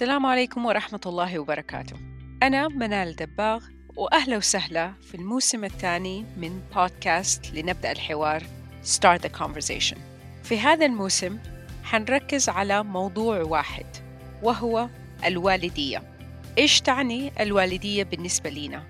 السلام عليكم ورحمة الله وبركاته. أنا منال دباغ وأهلا وسهلا في الموسم الثاني من بودكاست لنبدأ الحوار Start the Conversation. في هذا الموسم حنركز على موضوع واحد وهو الوالدية. إيش تعني الوالدية بالنسبة لنا؟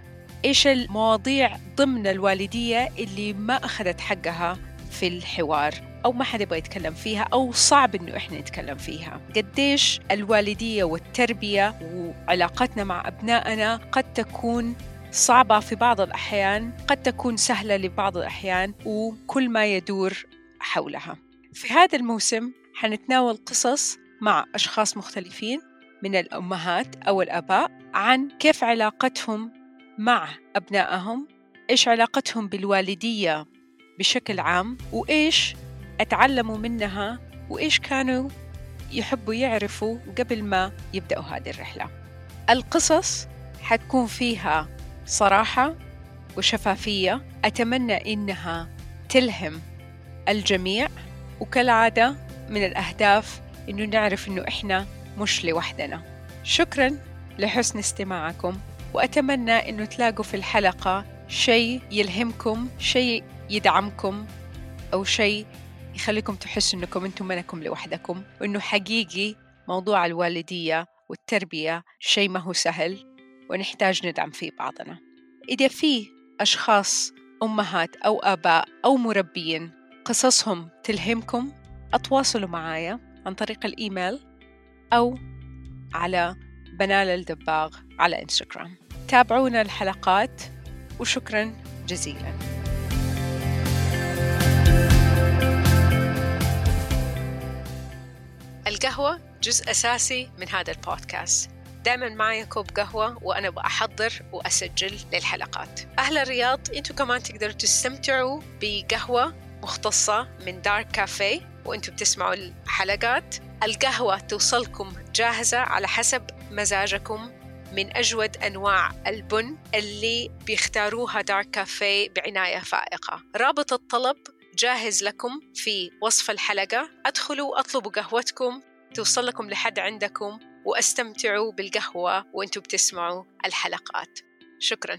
إيش المواضيع ضمن الوالدية اللي ما أخذت حقها في الحوار؟ أو ما حد يبغى يتكلم فيها أو صعب إنه إحنا نتكلم فيها. قديش الوالدية والتربية وعلاقتنا مع أبنائنا قد تكون صعبة في بعض الأحيان قد تكون سهلة لبعض الأحيان وكل ما يدور حولها. في هذا الموسم حنتناول قصص مع أشخاص مختلفين من الأمهات أو الآباء عن كيف علاقتهم مع أبنائهم إيش علاقتهم بالوالدية بشكل عام وإيش أتعلموا منها وإيش كانوا يحبوا يعرفوا قبل ما يبدأوا هذه الرحلة. القصص حتكون فيها صراحة وشفافية. أتمنى إنها تلهم الجميع. وكالعادة من الأهداف إنه نعرف إنه إحنا مش لوحدنا. شكرا لحسن استماعكم. وأتمنى إنه تلاقوا في الحلقة شيء يلهمكم شيء يدعمكم أو شيء يخليكم تحسوا إنكم أنتم منكم لوحدكم وإنه حقيقي موضوع الوالدية والتربية شيء ما هو سهل ونحتاج ندعم فيه بعضنا. إذا في أشخاص أمهات أو آباء أو مربيين قصصهم تلهمكم أتواصلوا معايا عن طريق الإيميل أو على بنال الدباغ على إنستغرام. تابعونا الحلقات وشكرا جزيلا. القهوة جزء أساسي من هذا البودكاست. دائما معي كوب قهوة وأنا بأحضر وأسجل للحلقات. أهل الرياض أنتوا كمان تقدروا تستمتعوا بقهوة مختصة من دارك كافيه وأنتوا بتسمعوا الحلقات. القهوة توصلكم جاهزة على حسب مزاجكم من أجود أنواع البن اللي بيختاروها دارك كافيه بعناية فائقة. رابط الطلب جاهز لكم في وصف الحلقة. أدخلوا أطلبوا قهوتكم. توصل لكم لحد عندكم وأستمتعوا بالقهوة وأنتم بتسمعوا الحلقات. شكراً.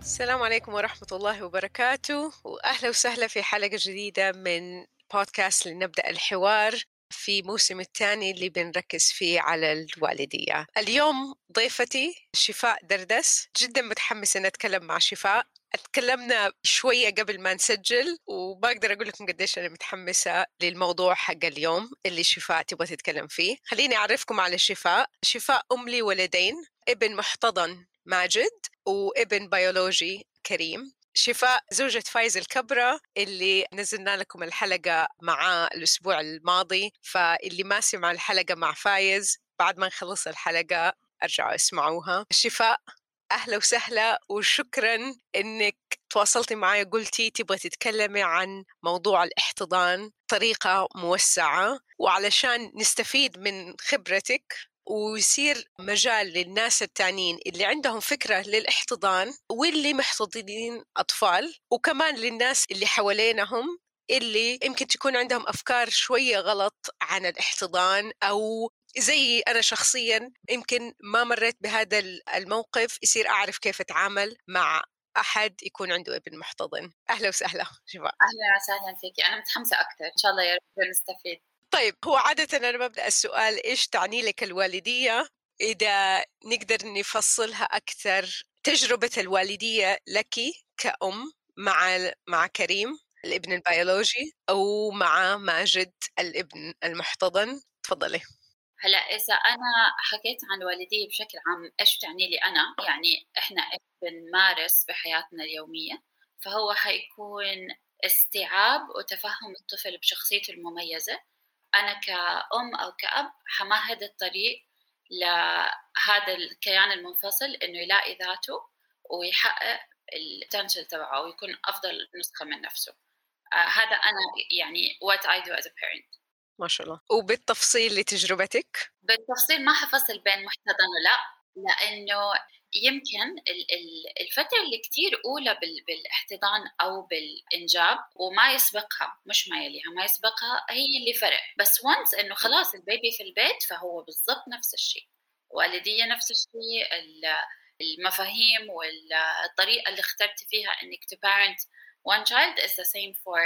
السلام عليكم ورحمة الله وبركاته وأهلا وسهلا في حلقة جديدة من بودكاست لنبدأ الحوار. في موسم الثاني اللي بنركز فيه على الوالدية. اليوم ضيفتي شفاء دردس جدا متحمسة أن أتكلم مع شفاء. تكلمنا شوية قبل ما نسجل وما أقدر أقول لكم قديش أنا متحمسة للموضوع حق اليوم اللي شفاء تبغى تتكلم فيه. خليني أعرفكم على شفاء. شفاء أم لي ولدين ابن محتضن ماجد وابن بيولوجي كريم. شفاء زوجة فايز الكبرى اللي نزلنا لكم الحلقة معاه الأسبوع الماضي فاللي ما سمع الحلقة مع فايز بعد ما نخلص الحلقة أرجعوا اسمعوها شفاء أهلا وسهلا وشكرا إنك تواصلتي معي قلتي تبغى تتكلمي عن موضوع الاحتضان طريقة موسعة وعلشان نستفيد من خبرتك ويصير مجال للناس التانيين اللي عندهم فكرة للاحتضان واللي محتضنين أطفال وكمان للناس اللي حوالينهم اللي يمكن تكون عندهم أفكار شوية غلط عن الاحتضان أو زي أنا شخصيا يمكن ما مريت بهذا الموقف يصير أعرف كيف أتعامل مع أحد يكون عنده ابن محتضن. أهلا وسهلا شفاء أهلا وسهلا فيك أنا متحمسة أكثر إن شاء الله يا رب نستفيد. طيب هو عادة أنا ببدأ السؤال إيش تعني لك الوالدية؟ إذا نقدر نفصلها أكثر تجربة الوالدية لك كأم مع مع كريم الابن البيولوجي أو مع ماجد الابن المحتضن؟ تفضلي. هلأ إذا أنا حكيت عن الوالدية بشكل عام إيش تعني لي أنا؟ يعني إحنا إيش بنمارس بحياتنا اليومية؟ فهو حيكون استيعاب وتفهم الطفل بشخصيته المميزة أنا كأم أو كأب حمهد الطريق لهذا الكيان المنفصل إنه يلاقي ذاته ويحقق البوتنشل تبعه ويكون أفضل نسخة من نفسه. آه هذا أنا يعني what I do as a parent. ما شاء الله. وبالتفصيل لتجربتك؟ بالتفصيل ما حفصل بين محتضن ولا. لأنه يمكن الفترة اللي كتير أولى بالإحتضان أو بالإنجاب وما يسبقها مش ما يليها ما يسبقها هي اللي فرق. بس وانس إنه خلاص البيبي في البيت فهو بالضبط نفس الشيء. والدية نفس الشيء المفاهيم والطريقة اللي اخترت فيها إنك to parent one child is the same for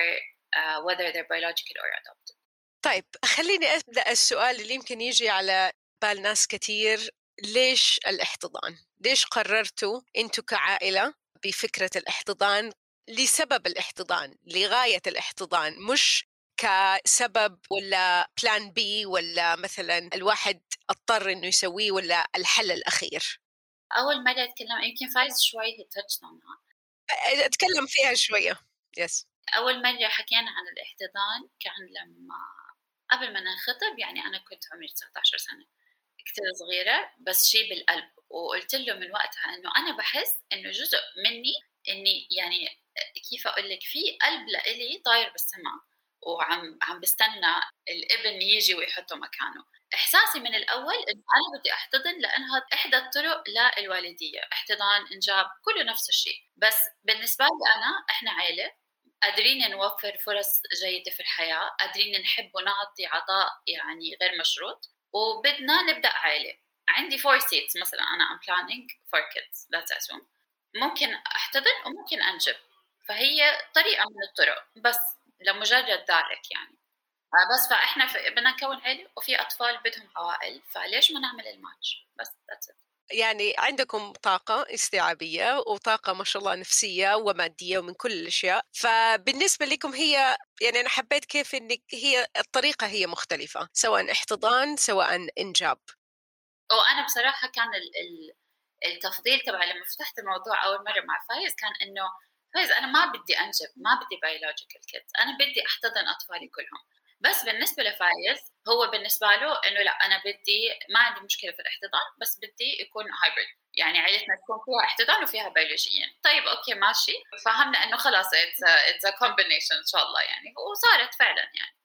uh, whether they're biological or adopted. طيب خليني أبدأ السؤال اللي يمكن يجي على بال ناس كثير ليش الاحتضان؟ ليش قررتوا أنتم كعائلة بفكرة الاحتضان لسبب الاحتضان لغاية الاحتضان مش كسبب ولا بلان بي ولا مثلا الواحد اضطر إنه يسويه ولا الحل الأخير؟ أول مرة أتكلم يمكن فايز شوي تاتش أتكلم فيها شوية يس أول مرة حكينا عن الاحتضان كان لما قبل ما ننخطب يعني أنا كنت عمري 19 سنة. كثير صغيرة بس شيء بالقلب. وقلت له من وقتها إنه أنا بحس إنه جزء مني إني يعني كيف أقول لك في قلب لإلي طاير بالسماء وعم عم بستنى الابن يجي ويحطه مكانه. إحساسي من الأول إنه أنا بدي أحتضن لانها إحدى الطرق للوالدية احتضان إنجاب كله نفس الشيء بس بالنسبة لي أنا إحنا عائله قادرين نوفر فرص جيدة في الحياة قادرين نحب ونعطي عطاء يعني غير مشروط. وبدنا نبدأ عائلة عندي four seats مثلا أنا I'm planning for kids let's assume ممكن أحتضن وممكن أنجب. فهي طريقة من الطرق بس لمجرد ذلك يعني. آه، بس فإحنا بدنا نكون عيله وفي أطفال بدهم عوائل فليش ما نعمل الماتش؟ بس it. يعني عندكم طاقة استيعابية وطاقة ما شاء الله نفسية ومادية ومن كل الأشياء. فبالنسبة لكم هي يعني أنا حبيت كيف إنك هي الطريقة هي مختلفة سواء احتضان سواء إنجاب. وأنا بصراحة كان التفضيل تبع لما فتحت الموضوع أول مرة مع فايز كان إنه فايز أنا ما بدي أنجب ما بدي biological kids أنا بدي أحتضن أطفالي كلهم. بس بالنسبة لفايز هو بالنسبة له إنه لا أنا بدي ما عندي مشكلة في الاحتضان بس بدي يكون hybrid يعني عائلتنا تكون فيها احتضان وفيها بيولوجيين طيب okay ماشي. فهمنا إنه خلاص it's a combination إن شاء الله يعني. وصارت فعلا يعني.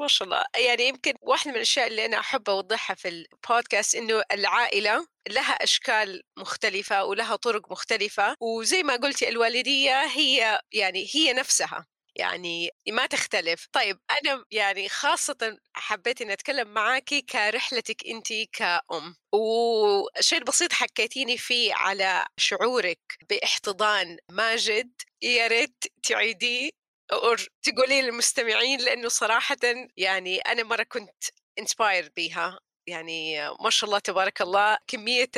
ما شاء الله. يعني يمكن واحدة من الأشياء اللي أنا أحب أوضحها في البودكاست إنه العائلة لها أشكال مختلفة ولها طرق مختلفة. وزي ما قلتي الوالدية هي يعني هي نفسها. يعني ما تختلف. طيب أنا يعني خاصة حبيت أني أتكلم معاكي كرحلتك أنت كأم وشيء بسيط حكيتيني فيه على شعورك باحتضان ماجد يا ريت تعيديه أو تقولي للمستمعين لأنه صراحة يعني أنا مرة كنت انسبايرد بيها. يعني ما شاء الله تبارك الله كمية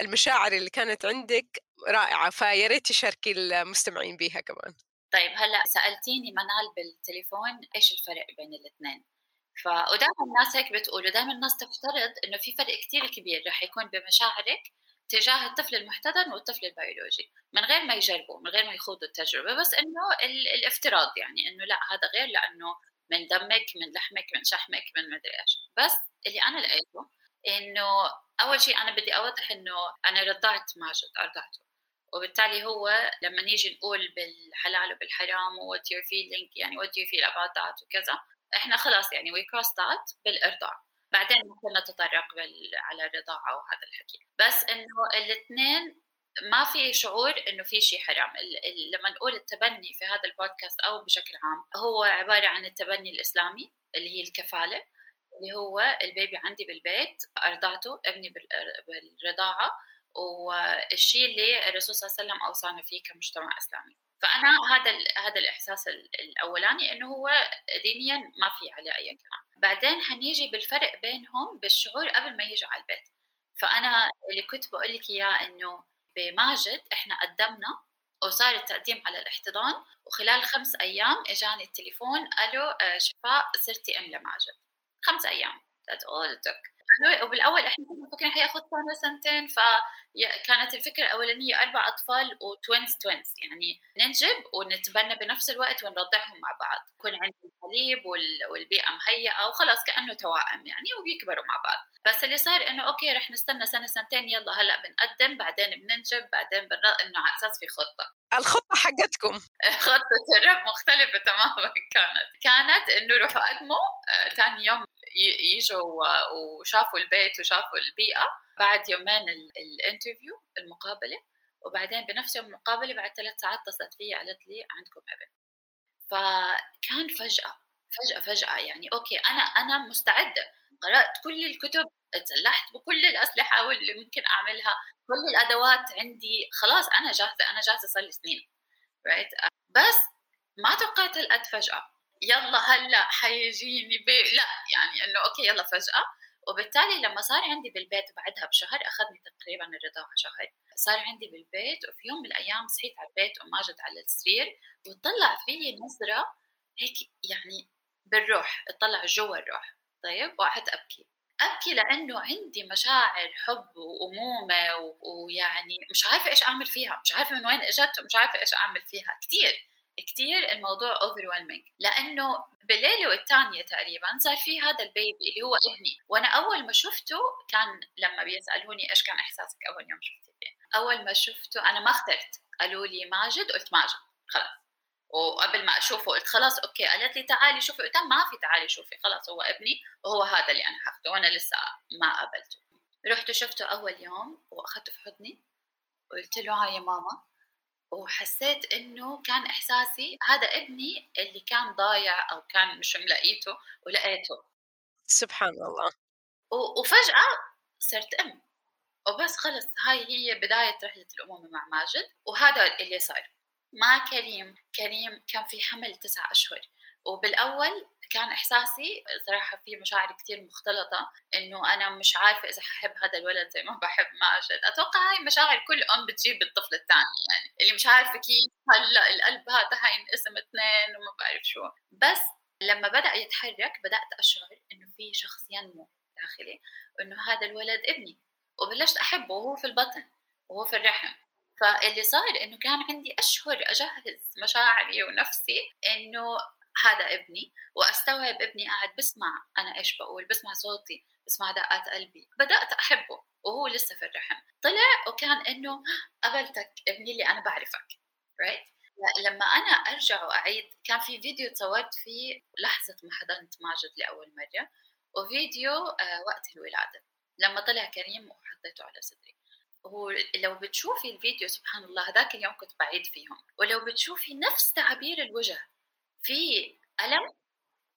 المشاعر اللي كانت عندك رائعة فيا ريت تشاركي المستمعين بيها كمان. طيب هلأ سألتيني منال بالتليفون إيش الفرق بين الاثنين؟ ف ودائما الناس هيك بتقول ودائما الناس تفترض إنه في فرق كثير كبير رح يكون بمشاعرك تجاه الطفل المحتضن والطفل البيولوجي من غير ما يجربوا من غير ما يخوضوا التجربة بس إنه الافتراض يعني إنه لأ هذا غير لأنه من دمك من لحمك من شحمك من مدري إيش. بس اللي أنا لقيته إنه أول شيء أنا بدي أوضح إنه أنا رضعت ماجد أرضعته. وبالتالي هو لما نيجي نقول بالحلال وبالحرام what you're feeling يعني what you feel about that وكذا إحنا خلاص يعني we crossed that بالارضاع بعدين ممكن نتطرق بال... على الرضاعة وهذا الحكي. بس إنه الاثنين ما في شعور إنه في شيء حرام. ال... ال... لما نقول التبني في هذا البودكاست أو بشكل عام هو عبارة عن التبني الإسلامي اللي هي الكفالة اللي هو البيبي عندي بالبيت أرضعته أبني بالرضاعة والشيء اللي الرسول صلى الله عليه وسلم أوصانا فيه كمجتمع إسلامي. فأنا هذا هذا الإحساس الأولاني إنه هو دينيا ما في عليه أي كلام. بعدين حنيجي بالفرق بينهم بالشعور قبل ما يجوا على البيت. فأنا اللي كنت بقول لك إياه إنه بماجد إحنا قدمنا وصار التقديم على الاحتضان وخلال خمس أيام إجاني التليفون قالوا آه، شفاء صرتي ام لماجد. خمس أيام. That's all it took. وبالأول إحنا كنا مفكرين حيأخذ سنه سنتين فكانت الفكرة الأولانية أربع أطفال و twins twins يعني ننجب ونتبنى بنفس الوقت ونرضعهم مع بعض. يكون عندي الحليب والبيئة مهيئة وخلاص كأنه توائم يعني وبيكبروا مع بعض. بس اللي صار إنه okay رح نستنى سنة سنتين يلا هلأ بنقدم بعدين بننجب بعدين بنرضع إنه على أساس في خطة. الخطة حقتكم. خطة الرب مختلفة تماما كانت. كانت إنه روحوا قدموا ثاني آه، يوم يجوا وشافوا البيت وشافوا البيئة بعد يومين ال interview المقابلة وبعدين بنفس يوم المقابلة بعد ثلاث ساعات اتصلت فيي قالت لي عندكم ابن. فكان فجأة فجأة فجأة يعني okay أنا أنا مستعدة. قرأت كل الكتب تسلحت بكل الأسلحة واللي ممكن أعملها. كل الأدوات عندي. خلاص أنا جاهزة أنا جاهزة صار لي سنين. Right بس ما توقعت هالقد فجأة. يلا هلا حيجيني baby لا يعني إنه okay يلا فجأة. وبالتالي لما صار عندي بالبيت بعدها بشهر أخذني تقريبا الرضاعه شهر. صار عندي بالبيت وفي يوم من الأيام صحيت على البيت وماجد على السرير وطلع فيي نظرة هيك يعني بالروح اطلع جوا الروح. طيب وقعدت أبكي. أبكي لأنه عندي مشاعر حب وأمومة ويعني مش عارفة إيش أعمل فيها. مش عارفة من وين إجت ومش عارفة إيش أعمل فيها. كثير كثير الموضوع overwhelming. لأنه بالليلة والثانيه تقريبا صار في هذا ال baby اللي هو ابني. وأنا أول ما شفته كان لما بيسألوني إيش كان إحساسك أول يوم شفتي أول ما شفته أنا ما اخترت. قالوا لي ماجد قلت ماجد. خلاص. وقبل ما أشوفه قلت خلاص okay. قالت لي تعالي شوفي. قلت ما في تعالي شوفي. خلاص هو ابني وهو هذا اللي أنا حاخده وأنا لسه ما قابلته. رحت شفته أول يوم وأخذته في حضني. قلت له هاي يا ماما. وحسيت إنه كان إحساسي هذا ابني اللي كان ضايع أو كان مش ملاقيته ولقيته. سبحان الله. وفجأة صرت أم. وبس خلص هاي هي بداية رحلة الامومه مع ماجد وهذا اللي صار مع كريم كريم كان في حمل تسعة أشهر. وبالأول كان إحساسي صراحة في مشاعر كتير مختلطة إنه أنا مش عارفة إذا ححب هذا الولد زي ما بحب ماجد أتوقع هاي مشاعر كل أم بتجيب الطفل الثاني يعني اللي مش عارفة كيف. هلأ القلب هذا حينقسم اثنين وما بعرف شو. بس لما بدأ يتحرك بدأت أشعر إنه في شخص ينمو داخلي وإنه هذا الولد ابني وبلشت أحبه وهو في البطن وهو في الرحم. فاللي صار إنه كان عندي أشهر أجهز مشاعري ونفسي إنه هذا ابني واستوعب ابني قاعد بسمع أنا إيش بقول بسمع صوتي بسمع دقات قلبي بدأت أحبه وهو لسه في الرحم. طلع وكان إنه قبلتك ابني اللي أنا بعرفك right لما أنا أرجع وأعيد كان في فيديو تصورت فيه لحظة ما حضنت ماجد لأول مرة وفيديو آه، وقت الولادة لما طلع كريم وحطيته على صدري. هو لو بتشوفي الفيديو سبحان الله هذاك اليوم كنت بعيد فيهم ولو بتشوفي نفس تعابير الوجه في ألم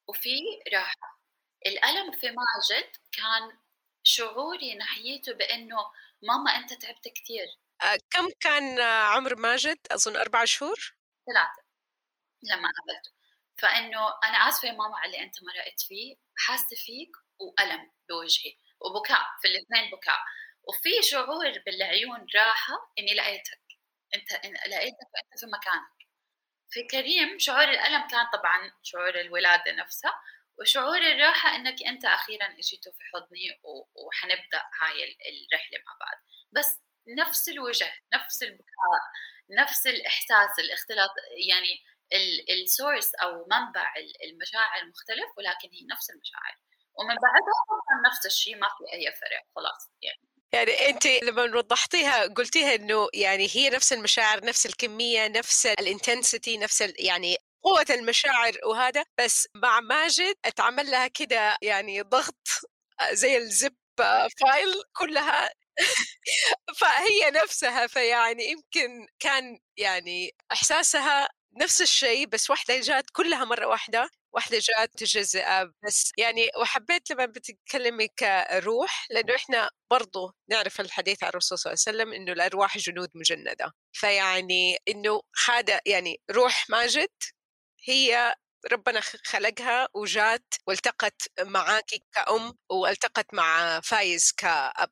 وفي راحة. الألم في ماجد كان شعوري ناحيته بأنه ماما أنت تعبت كثير. أه كم كان عمر ماجد؟ أظن أربع شهور؟ ثلاثة لما قابلته. فإنه أنا آسفة يا ماما على اللي أنت مرقت فيه. حاسة فيك وألم بوجهي وبكاء في الاثنين بكاء. وفي شعور بالعيون راحة إني لقيتك. أنت لقيتك وأنت في مكانك. في كريم شعور الألم كان طبعا شعور الولادة نفسها وشعور الراحة إنك أنت أخيرا اجيتوا في حضني وحنبدأ هاي الرحلة مع بعض. بس نفس الوجه نفس البكاء نفس الإحساس الاختلاط يعني ال source أو منبع المشاعر مختلف ولكن هي نفس المشاعر. ومن بعدها نفس الشيء ما في أي فرق خلاص يعني يعني انت لما وضحتيها قلتيها إنه يعني هي نفس المشاعر نفس الكمية نفس ال intensity نفس ال يعني قوة المشاعر وهذا بس مع ماجد أتعمل لها كده يعني ضغط زي الزب فايل كلها. فهي نفسها فيعني يمكن كان يعني إحساسها نفس الشيء بس واحدة جات كلها مرة واحدة. واحدة جات تجزئة بس يعني وحبيت لما بتتكلمي كروح لأنه إحنا برضو نعرف الحديث عن الرسول صلى الله عليه وسلم إنه الأرواح جنود مجندة. فيعني إنه هذا يعني روح ماجد هي ربنا خلقها وجات والتقت معك كأم والتقت مع فايز كأب.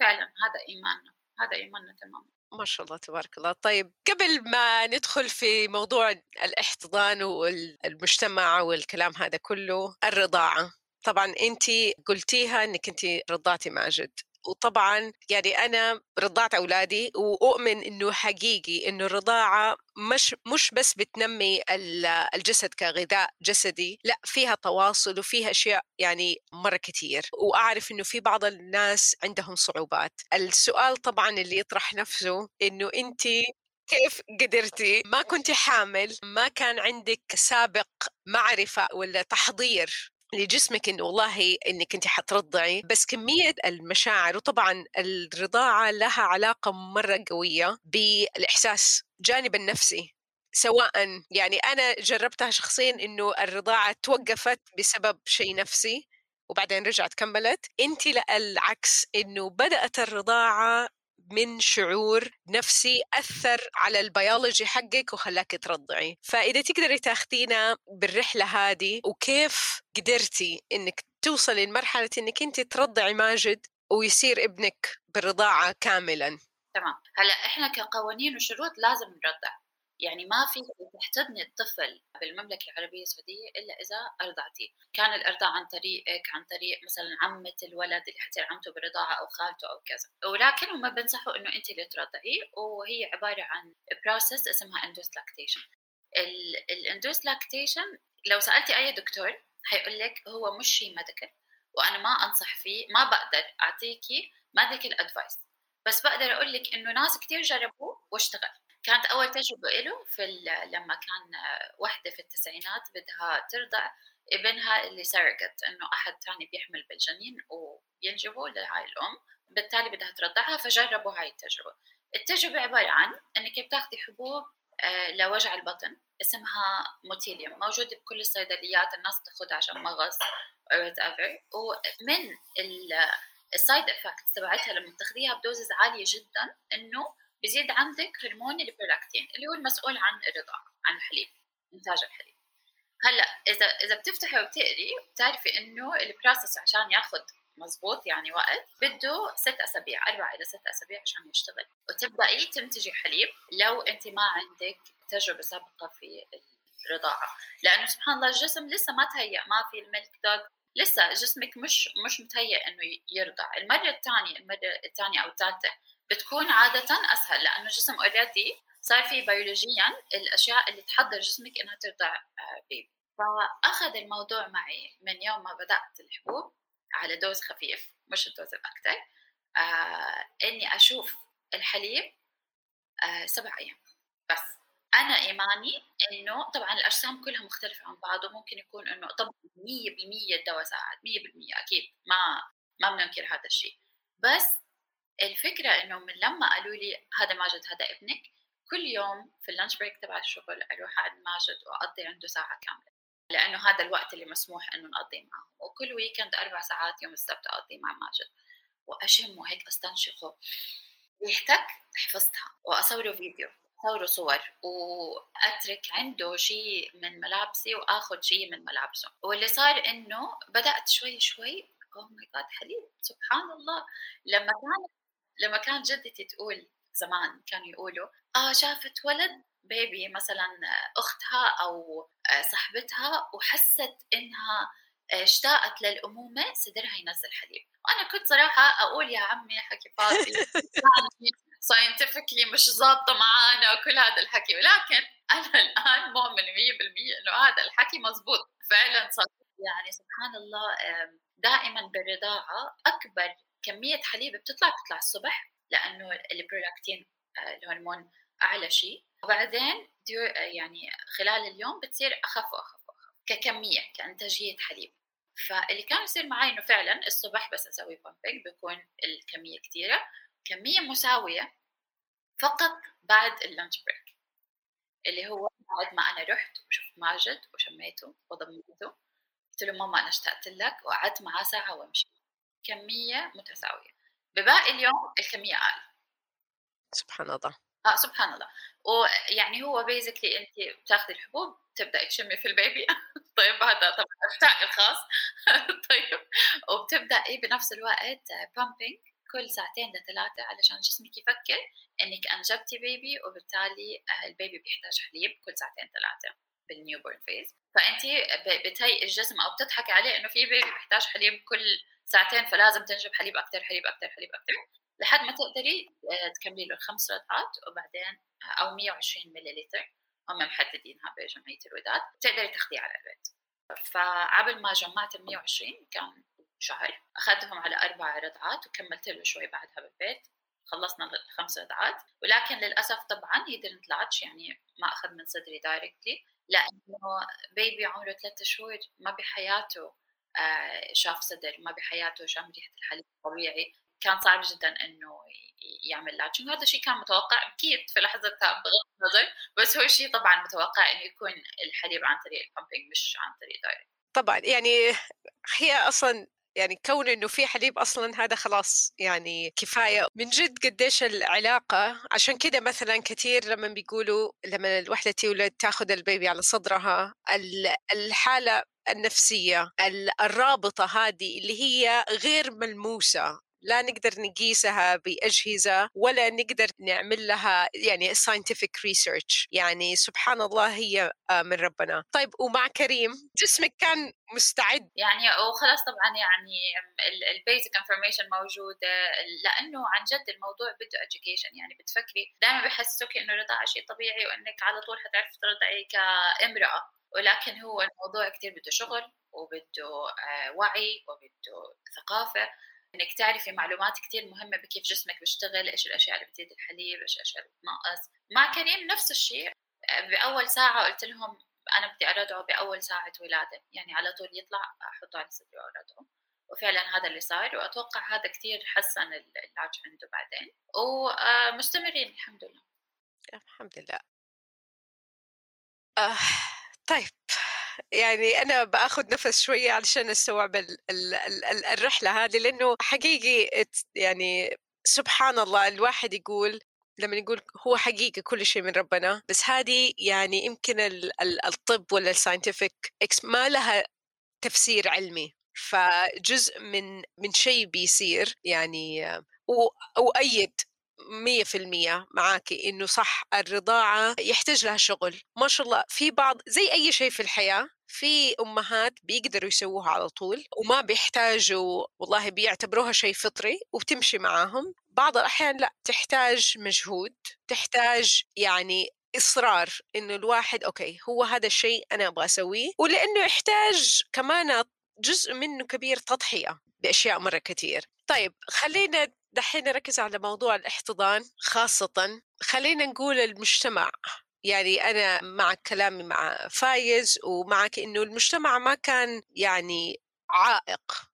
فعلا هذا إيماننا هذا إيماننا تماما. ما شاء الله تبارك الله. طيب قبل ما ندخل في موضوع الاحتضان والمجتمع والكلام هذا كله الرضاعة. طبعا انت قلتيها إنك انت رضعتي ماجد وطبعا يعني أنا رضعت أولادي وأؤمن إنه حقيقي إنه الرضاعة مش مش بس بتنمي الجسد كغذاء جسدي لا فيها تواصل وفيها أشياء يعني مرة كثير وأعرف إنه في بعض الناس عندهم صعوبات. السؤال طبعا اللي يطرح نفسه إنه انت كيف قدرتي ما كنت حامل ما كان عندك سابق معرفة ولا تحضير لجسمك إنه والله إنك انت حترضعي بس كمية المشاعر وطبعا الرضاعة لها علاقة مرة قوية بالإحساس جانب النفسي سواء يعني أنا جربتها شخصيا إنه الرضاعة توقفت بسبب شيء نفسي وبعدين رجعت كملت انت العكس إنه بدأت الرضاعة من شعور نفسي أثر على البيولوجي حقك وخلاك ترضعي. فإذا تقدري تاخذينا بالرحلة هذه وكيف قدرتي إنك توصلي لمرحلة إنك أنت ترضعي ماجد ويصير ابنك بالرضاعة كاملا؟ تمام. هلأ إحنا كقوانين وشروط لازم نرضع. يعني ما في تحتضني الطفل بالمملكة العربية السعودية إلا إذا أرضعتيه. كان الإرضاع عن طريقك عن طريق مثلا عمة الولد اللي حتصير عمته بالرضاعة أو خالته أو كذا. ولكن هم بنصحوا إنه أنت اللي ترضعيه وهي عبارة عن process اسمها induced lactation ال induced lactation لو سألتي أي دكتور حيقول لك هو مش شيء medical وأنا ما أنصح فيه ما بقدر أعطيكي medical advice بس بقدر أقول لك إنه ناس كثير جربوه واشتغل. كانت أول تجربة له في لما كان وحدة في التسعينات بدها ترضع ابنها اللي سرقت إنه أحد ثاني بيحمل بالجنين وينجبه لهاي الأم بالتالي بدها ترضعها فجربوا هاي التجربة. التجربة عبارة عن إنك بتاخذي حبوب آه، لوجع البطن اسمها موتيليوم موجودة بكل الصيدليات الناس تاخذها عشان مغص ومن ال side effects تبعتها لما تاخذيها ب doses عالية جدا إنه بزيد عندك هرمون البرولاكتين اللي هو المسؤول عن الرضاعة عن الحليب إنتاج الحليب. هلأ إذا إذا بتفتحي وبتقري بتعرفي إنه ال process عشان ياخذ مزبوط يعني وقت بده ست أسابيع أربع إلى ست أسابيع عشان يشتغل. وتبدأي تنتجي حليب لو أنت ما عندك تجربة سابقة في الرضاعة. لأنه سبحان الله الجسم لسه ما تهيأ ما في ال milk duct. لسه جسمك مش مش متهيأ إنه يرضع. المرة الثانية المرة الثانية أو الثالثه بتكون عادة أسهل لأنه الجسم already صار في بيولوجيا الأشياء اللي تحضر جسمك إنها ترضع baby آه، فأخذ الموضوع معي من يوم ما بدأت الحبوب على dose خفيف مش ال dose الأكثر آه إني أشوف الحليب آه سبع أيام. بس أنا إيماني إنه طبعا الأجسام كلها مختلفة عن بعض وممكن يكون إنه طبعا 100% الدواء ساعد 100% أكيد ما ما بننكر هذا الشيء. بس الفكرة إنه من لما قالوا لي هذا ماجد هذا ابنك كل يوم في ال lunch break تبع الشغل أروح عند ماجد وأقضي عنده ساعة كاملة لأنه هذا الوقت اللي مسموح إنه نقضيه معه وكل weekend أربع ساعات يوم السبت اقضيه مع ماجد وأشم وهيك أستنشقه. ريحتك حفظتها وأصوره فيديو أصوره صور وأترك عنده شيء من ملابسي وآخذ شيء من ملابسه. واللي صار إنه بدأت شوي شوي اوه ماي جاد حليب سبحان الله لما كانت لما كانت جدتي تقول زمان كانوا يقولوا آه شافت ولد بيبي مثلا أختها أو صاحبتها وحست إنها اشتاقت للأمومة صدرها ينزل حليب وأنا كنت صراحة أقول يا عمي حكي فاضي. ساينتفكلي مش ظابطة معانا وكل هذا الحكي. ولكن أنا الآن مؤمن 100% إنه هذا الحكي مزبوط. فعلا صار يعني سبحان الله دائما بالرضاعة أكبر كمية حليب بتطلع بتطلع الصبح لأنه البرولاكتين آه، الهرمون أعلى شيء. وبعدين يعني خلال اليوم بتصير أخف وأخف وأخف ككمية كإنتاجية حليب. فاللي كان يصير معي إنه فعلا الصبح بس أسوي pumping بيكون الكمية كثيره كمية مساوية فقط بعد ال lunch break اللي هو بعد ما أنا رحت وشفت ماجد وشميته وضميته قلت له ماما أنا اشتقت لك وقعدت معاه ساعة وامشي. كمية متساوية. بباقي اليوم الكمية أقل. سبحان الله. آه سبحان الله. ويعني هو basically انت بتاخذي الحبوب تبداي تشمي في ال baby. طيب هذا طبعا ارتاحي الخاص. طيب وبتبداي بنفس الوقت؟ pumping كل ساعتين لثلاثة علشان جسمك يفكر إنك أنجبتي baby وبالتالي آه، ال baby بيحتاج حليب كل ساعتين ثلاثة بال newborn phase فانت بتهيئ الجسم أو بتضحكي عليه إنه في baby بيحتاج حليب كل ساعتين فلازم تنجب حليب أكثر حليب أكثر حليب أكثر لحد ما تقدري آه، تكملي له الخمس رضعات وبعدين آه، أو 120 مللتر هم محددينها بجمعية الوداد. تقدري تاخذيه على البيت. فعبل ما جمعت ال 120 كان شهر. أخذتهم على أربع رضعات وكملت له شوي بعدها بالبيت. خلصنا الخمس رضعات. ولكن للأسف طبعا هي didn't latch يعني ما أخذ من صدري دايركتلي لأنه baby عمره ثلاثة شهور ما بحياته آه، شاف صدر ما بحياته شم ريحة الحليب الطبيعي. كان صعب جدا إنه يعمل latching هذا الشيء كان متوقع أكيد في لحظتها بغض النظر بس هو شيء طبعا متوقع إنه يكون الحليب عن طريق ال pumping مش عن طريق direct طبعا يعني هي أصلا يعني كون إنه في حليب أصلا هذا خلاص يعني كفاية. من جد قديش العلاقة عشان كده مثلا كثير لما بيقولوا لما الوحدة تولد تاخذ ال baby على صدرها الحالة النفسية الرابطة هذه اللي هي غير ملموسة. لا نقدر نقيسها بأجهزة ولا نقدر نعمل لها يعني scientific research. يعني سبحان الله هي آه، من ربنا. طيب ومع كريم جسمك كان مستعد؟ يعني وخلاص طبعا يعني ال basic information موجوده لأنه عن جد الموضوع بده education. يعني بتفكري دائما بحسوك إنه الرضاعه شيء طبيعي وإنك على طول حتعرفي ترضعي كامرأة. ولكن هو الموضوع كثير بده شغل وبده آه، وعي وبده ثقافة. إنك تعرفي معلومات كثير مهمة بكيف جسمك بيشتغل إيش الأشياء اللي بتزيد الحليب إيش الأشياء اللي بتنقص. مع كريم نفس الشيء بأول ساعة قلت لهم أنا بدي ارضعه بأول ساعة ولادة يعني على طول يطلع أحطه على صدري وارضعه وفعلا هذا اللي صار وأتوقع هذا كثير حسن العلاج عنده بعدين. ومستمرين الحمد لله. الحمد لله. آه طيب. يعني أنا بآخذ نفس شوية علشان أستوعب ال ال ال الرحلة هذه لأنه حقيقي يعني سبحان الله الواحد يقول لما يقول هو حقيقة كل شيء من ربنا بس هذه يعني يمكن الطب ولا الساينتفك ما لها تفسير علمي فجزء من من شيء بيصير يعني وأيد مية في المية معاكي إنه صح الرضاعة يحتاج لها شغل. ما شاء الله في بعض زي أي شيء في الحياة في أمهات بيقدروا يسووها على طول وما بيحتاجوا والله بيعتبروها شيء فطري وبتمشي معاهم. بعض الأحيان لا تحتاج مجهود تحتاج يعني إصرار إنه الواحد أوكي هو هذا الشيء أنا أبغى أسويه. ولأنه يحتاج كمان جزء منه كبير تضحية بأشياء مرة كثير طيب خلينا دحين نركز على موضوع الاحتضان خاصة. خلينا نقول المجتمع يعني أنا مع كلامي مع فايز ومعك إنه المجتمع ما كان يعني عائق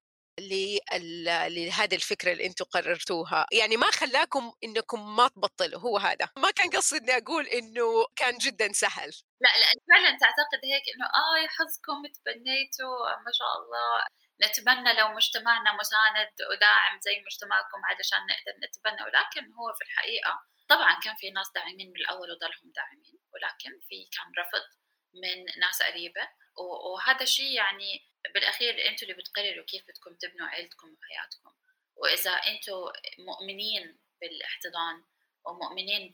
لهذه الفكرة اللي أنتم قررتوها. يعني ما خلاكم إنكم ما تبطلوا هو هذا. ما كان قصدي إني أقول إنه كان جدا سهل. لا لأن فعلا تعتقد هيك إنه آه يا حظكم تبنيتوا ما شاء الله. نتبنى لو مجتمعنا مساند وداعم زي مجتمعكم علشان نقدر نتبنى ولكن هو في الحقيقة طبعا كان في ناس داعمين من الأول وضلهم داعمين ولكن في كان رفض من ناس قريبة وهذا الشيء يعني بالأخير أنتوا اللي بتقرروا كيف بدكم تبنوا عيلتكم وحياتكم. وإذا أنتوا مؤمنين بالاحتضان ومؤمنين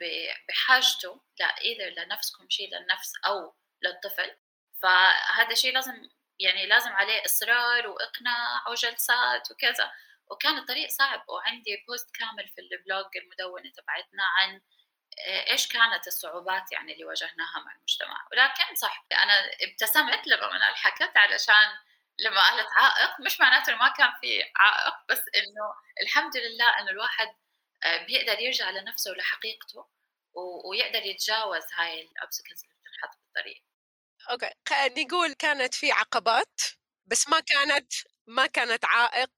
بحاجته لا إذا لنفسكم شيء للنفس أو للطفل فهذا الشيء لازم يعني لازم عليه إصرار وإقناع وجلسات وكذا. وكان الطريق صعب وعندي post كامل في ال blog المدونة تبعتنا عن آه، إيش كانت الصعوبات يعني اللي واجهناها مع المجتمع. ولكن صح أنا ابتسمت لما أنا حكت علشان لما قالت عائق مش معناته ما كان في عائق بس إنه الحمد لله إنه الواحد آه، بيقدر يرجع لنفسه ولحقيقته ويقدر يتجاوز هاي ال obstacles اللي بتنحط بالطريق. أوكي نقول كانت في عقبات بس ما كانت ما كانت عائق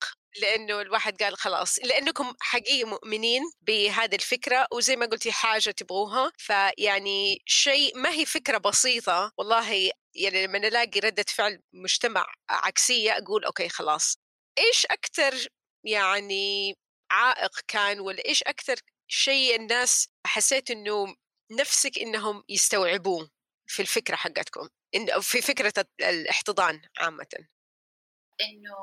لأنه الواحد قال خلاص لأنكم حقيقي مؤمنين بهذه الفكرة وزي ما قلتي حاجة تبغوها فيعني شيء ما هي فكرة بسيطة والله يعني لما نلاقي ردة فعل مجتمع عكسية أقول okay خلاص. إيش أكثر يعني عائق كان ولا إيش أكثر شيء الناس حسيت إنه نفسك إنهم يستوعبوه في الفكرة حقتكم في فكرة الاحتضان عامه. إنه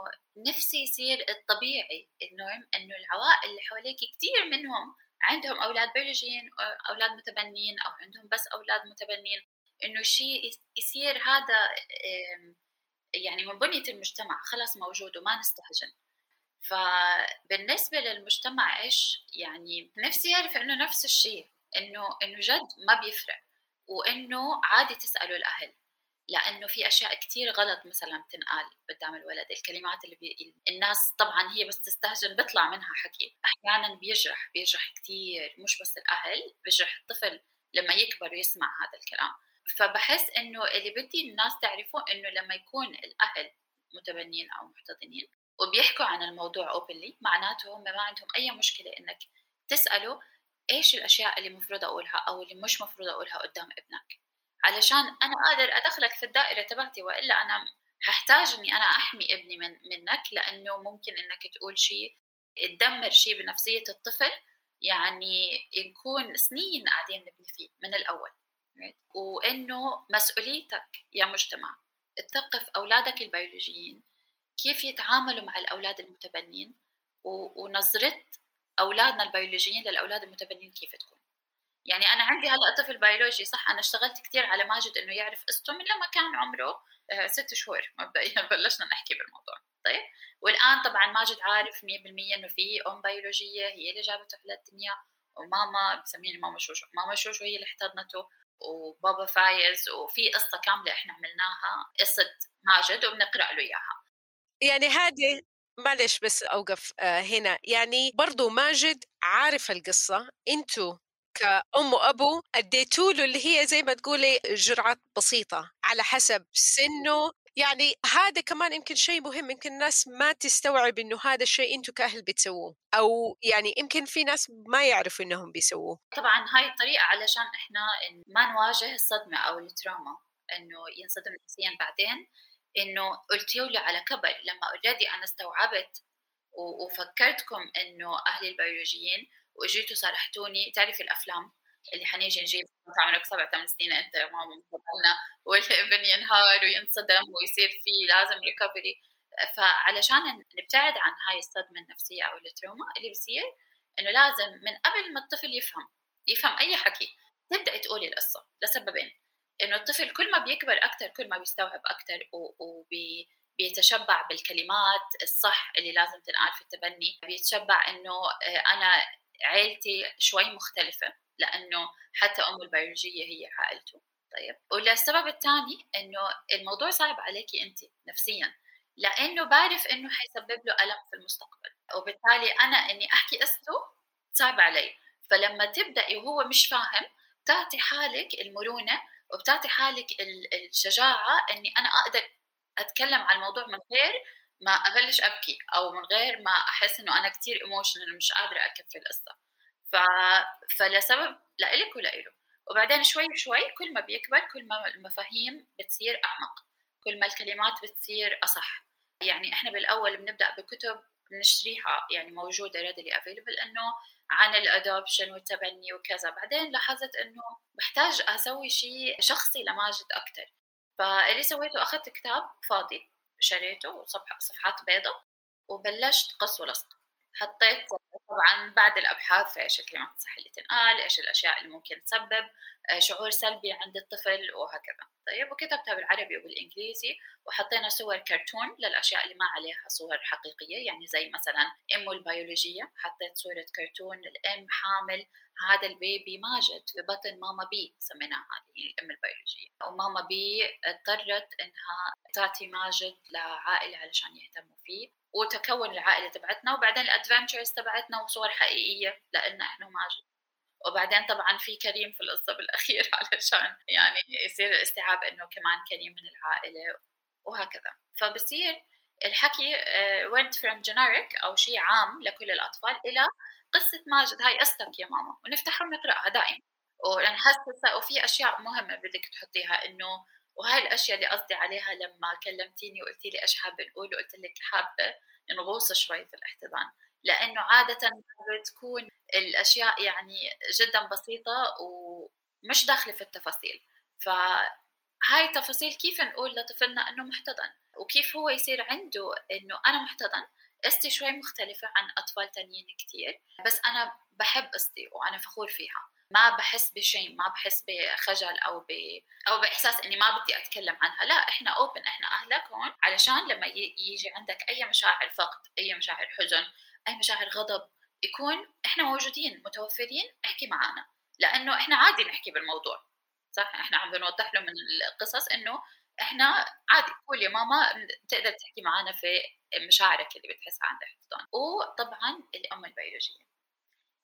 نفسي يصير الطبيعي انه إنه العوائل اللي حواليك كثير منهم عندهم أولاد بيولوجيين أولاد متبنين أو عندهم بس أولاد متبنين إنه شيء يصير هذا يعني من بنية المجتمع خلاص موجود وما نستهجن. فبالنسبة للمجتمع إيش يعني نفسي يعرف إنه نفس الشيء إنه إنه جد ما بيفرق. وإنه عادي تسألوا الأهل لأنه في أشياء كثير غلط مثلا بتنقال قدام الولد الكلمات اللي بي... الناس طبعا هي بس تستهجن بيطلع منها حكي. أحيانا بيجرح بيجرح كثير مش بس الأهل بيجرح الطفل لما يكبر ويسمع هذا الكلام. فبحس إنه اللي بدي الناس تعرفه إنه لما يكون الأهل متبنين أو محتضنين وبيحكوا عن الموضوع اوبنلي معناته هم ما عندهم أي مشكلة إنك تساله إيش الأشياء اللي المفروض أقولها أو اللي مش مفروض أقولها قدام ابنك؟ علشان أنا قادر أدخلك في الدائرة تبعتي وإلا أنا ححتاج إني أنا أحمي ابني من منك لأنه ممكن إنك تقول شيء تدمر شيء بنفسية الطفل يعني نكون سنين قاعدين نبني فيه من الأول وإنه مسؤوليتك يا مجتمع تثقف أولادك البيولوجيين كيف يتعاملوا مع الأولاد المتبنين ونظرة أولادنا البيولوجيين للأولاد المتبنين كيف تكون. يعني أنا عندي هلا طفل بيولوجي صح أنا اشتغلت كثير على ماجد إنه يعرف قصته من لما كان عمره آه، ست شهور. مبدئيا بلشنا نحكي بالموضوع. طيب؟ والآن طبعا ماجد عارف 100% إنه في أم بيولوجية هي اللي جابته على الدنيا وماما بسميني ماما شوشو. ماما شوشو هي اللي احتضنته وبابا فايز وفي قصة كاملة إحنا عملناها قصة ماجد وبنقرأ له إياها. يعني هذه معلش بس أوقف آه، هنا. يعني برضو ماجد عارف القصة. أنتوا كأم وأبو أديتوا له اللي هي زي ما تقولي جرعات بسيطة على حسب سنه. يعني هذا كمان يمكن شيء مهم يمكن الناس ما تستوعب إنه هذا الشيء أنتم كأهل بتسووه. أو يعني يمكن في ناس ما يعرفوا إنهم بيسووه. طبعا هاي الطريقة علشان إحنا ما نواجه الصدمة أو ال trauma إنه ينصدم نفسيا بعدين إنه قلتوا لي على كبر لما already أنا استوعبت وفكرتكم إنه أهلي البيولوجيين وإجيتوا صرحتوني تعرفي الأفلام اللي حنيجي نجيب عمرك سبع ثمان سنين أنت يا ماما مفضلنا والابن ينهار وينصدم ويصير في لازم recovery فعلشان نبتعد عن هاي الصدمة النفسية أو ال trauma اللي بصير إنه لازم من قبل ما الطفل يفهم يفهم أي حكي تبداي تقولي القصة لسببين. إنه الطفل كل ما بيكبر أكثر كل ما بيستوعب أكثر وبيتشبع بالكلمات الصح اللي لازم تنقال في التبني. بيتشبع إنه آه، أنا عيلتي شوي مختلفة لأنه حتى امه البيولوجية هي عائلته. طيب. وللسبب الثاني إنه الموضوع صعب عليكي أنت نفسيا لأنه بعرف إنه حيسبب له ألم في المستقبل. وبالتالي أنا إني أحكي قصته صعب علي. فلما تبدأي وهو مش فاهم تعطي حالك المرونة وبتعطي حالك الشجاعة إني أنا أقدر أتكلم عن الموضوع من غير ما أبلش أبكي أو من غير ما أحس إنه أنا كثير ايموشنال مش قادرة أكفي القصة. ف... فلسبب لإلك ولإله وبعدين شوي شوي كل ما بيكبر كل ما المفاهيم بتصير أعمق كل ما الكلمات بتصير أصح. يعني إحنا بالأول بنبدأ بكتب بنشتريها يعني موجودة readily available إنه عن الادوبشن والتبني وكذا. بعدين لاحظت إنه بحتاج أسوي شيء شخصي لماجد أكثر فاللي سويته أخذت كتاب فاضي شريته صفحات بيضة وبلشت قص ولصق. حطيت طبعا بعد الأبحاث في إيش الكلمات الصح اللي تنقال إيش الأشياء اللي ممكن تسبب. شعور سلبي عند الطفل وهكذا. طيب وكتبتها بالعربي وبالإنجليزي وحطينا صور كرتون للأشياء اللي ما عليها صور حقيقية يعني زي مثلا امه البيولوجية حطيت صورة كرتون الام حامل هذا ال baby ماجد في بطن ماما B سميناها هذه الام البيولوجية. وماما B اضطرت إنها تعطي ماجد لعائلة علشان يهتموا فيه وتكون العائلة تبعتنا وبعدين ال adventures تبعتنا وصور حقيقية لأن إحنا ماجد وبعدين طبعا في كريم في القصة بالأخير علشان يعني يصير الاستيعاب إنه كمان كريم من العائلة وهكذا. فبصير الحكي went from generic أو شيء عام لكل الأطفال إلى قصة ماجد هاي قصتك يا ماما. ونفتحها ونقرأها دائما. ونحس وفي أشياء مهمة بدك تحطيها إنه وهاي الأشياء اللي قصدي عليها لما كلمتيني وقلتي لي إيش حابة نقول وقلت لك حابة انه غوصه شوي في الاحتضان. لأنه عادة بتكون الأشياء يعني جدا بسيطة ومش داخلة في التفاصيل. فهاي التفاصيل كيف نقول لطفلنا إنه محتضن؟ وكيف هو يصير عنده إنه أنا محتضن؟ قصتي شوي مختلفة عن أطفال تانيين كتير بس أنا بحب قصتي وأنا فخور فيها. ما بحس بشيء ما بحس بخجل أو ب أو بإحساس إني ما بدي أتكلم عنها. لا إحنا اوبن إحنا أهلك هون علشان لما يجي عندك أي مشاعر فقد أي مشاعر حزن اي مشاعر غضب يكون إحنا موجودين متوفرين احكي معنا لأنه إحنا عادي نحكي بالموضوع صح؟ إحنا عم بنوضح له من القصص إنه إحنا عادي قول يا ماما تقدر تحكي معنا في مشاعرك اللي بتحسها عند الاحتضان وطبعا الأم البيولوجية.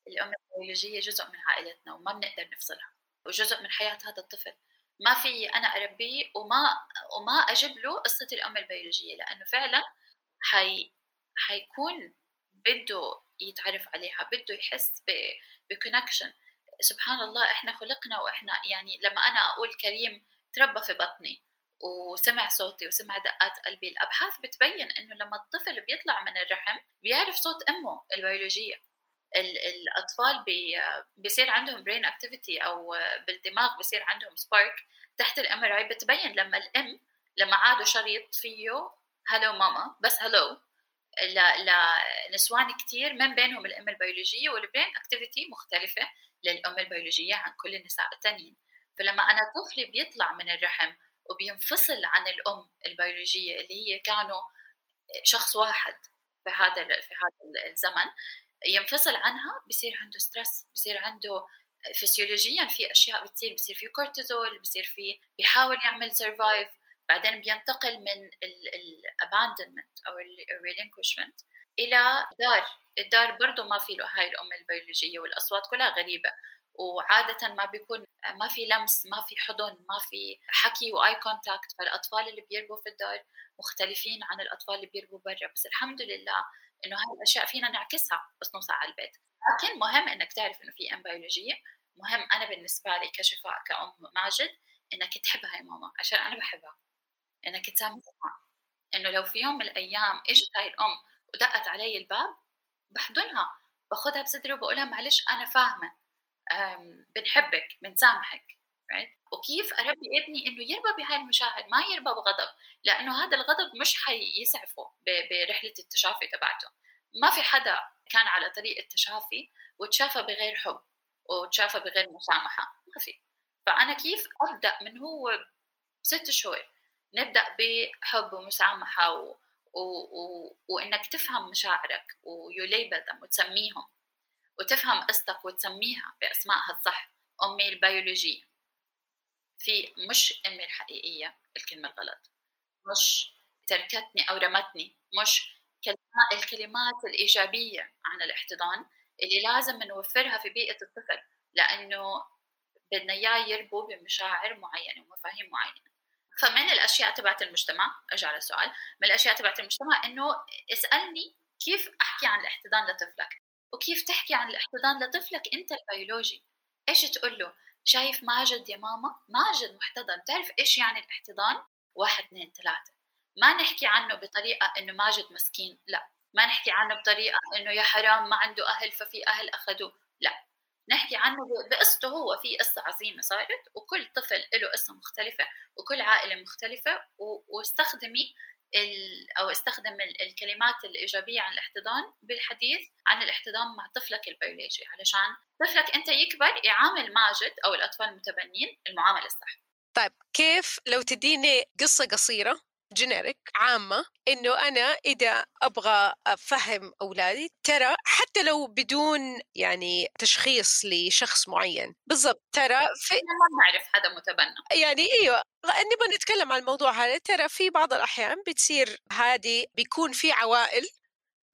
الأم البيولوجية جزء من عائلتنا وما بنقدر نفصلها وجزء من حياة هذا الطفل. ما في أنا أربيه وما وما أجيب له قصة الأم البيولوجية لأنه فعلا حي حيكون بده يتعرف عليها بده يحس ب connection سبحان الله إحنا خلقنا وإحنا يعني لما أنا أقول كريم تربى في بطني وسمع صوتي وسمع دقات قلبي الأبحاث بتبين إنه لما الطفل بيطلع من الرحم بيعرف صوت أمه البيولوجية. الأطفال بي بيصير عندهم brain activity أو بالدماغ بيصير عندهم spark تحت ال MR بتبين لما الأم لما عادوا شريط فيه hello ماما. بس hello لنسوان كثير من بينهم الأم البيولوجية وال brain activity مختلفة للأم البيولوجية عن كل النساء الثانيين فلما أنا طفلي بيطلع من الرحم وبينفصل عن الأم البيولوجية اللي هي كانوا شخص واحد في هذا في هذا الزمن ينفصل عنها بصير عنده stress بصير عنده فسيولوجيا في أشياء بتصير بصير في كورتيزول بصير في بيحاول يعمل survive بعدين بينتقل من ال abandonment أو ال relinquishment إلى دار الدار برضه ما في له هاي الأم البيولوجية والأصوات كلها غريبة. وعادة ما بيكون ما في لمس ما في حضن ما في حكي و eye contact فالأطفال اللي بيربوا في الدار مختلفين عن الأطفال اللي بيربوا برا. بس الحمد لله إنه هاي الأشياء فينا نعكسها بس نوصل على البيت. لكن مهم إنك تعرف إنه في أم بيولوجية. مهم أنا بالنسبة لي كشفاء كأم ماجد إنك تحبها يا ماما عشان أنا بحبها. إنك تسامحها إنه لو في يوم من الأيام إجت هاي الأم ودقت علي الباب بحضنها باخذها بصدري وبقولها معلش أنا فاهمة. بنحبك بنسامحك right? وكيف أربي ابني إنه يربى بهاي المشاعر ما يربى بغضب لأنه هذا الغضب مش حيسعفه برحلة التشافي تبعته. ما في حدا كان على طريق التشافي وتشافى بغير حب وتشافى بغير مسامحة ما في. فأنا كيف أبدأ من هو ست شهور؟ نبدأ بحب ومسامحه و... و... و... وإنك تفهم مشاعرك ويليبل وتسميهم وتفهم قصتك وتسميها بأسمائها الصح. أمي البيولوجية. في مش أمي الحقيقية الكلمة الغلط. مش تركتني أو رمتني. مش الكلمات الإيجابية عن الاحتضان اللي لازم نوفرها في بيئة الطفل لأنه بدنا إياه يربو بمشاعر معينة ومفاهيم معينة. فمن الأشياء تبعت المجتمع ارجع للسؤال من الأشياء تبعت المجتمع إنه اسألني كيف أحكي عن الاحتضان لطفلك؟ وكيف تحكي عن الاحتضان لطفلك أنت البيولوجي؟ إيش تقول له؟ شايف ماجد يا ماما؟ ماجد محتضن تعرف إيش يعني الاحتضان؟ واحد اثنين ثلاثة. ما نحكي عنه بطريقة إنه ماجد مسكين لا. ما نحكي عنه بطريقة إنه يا حرام ما عنده أهل ففي أهل أخذوه لا. نحكي عنه بقصته هو في قصة عظيمة صارت وكل طفل له قصة مختلفة وكل عائلة مختلفة واستخدمي أو استخدم الكلمات الإيجابية عن الاحتضان بالحديث عن الاحتضان مع طفلك البيولوجي علشان طفلك أنت يكبر يعامل ماجد أو الأطفال المتبنين المعاملة الصح. طيب كيف لو تديني قصة قصيرة؟ generic عامة إنه أنا إذا أبغى أفهم أولادي ترى حتى لو بدون يعني تشخيص لشخص معين. بالضبط ترى في ما نعرف حدا متبنى. يعني أيوة نبغى نتكلم عن الموضوع هذا. ترى في بعض الأحيان بتصير هذه بيكون في عوائل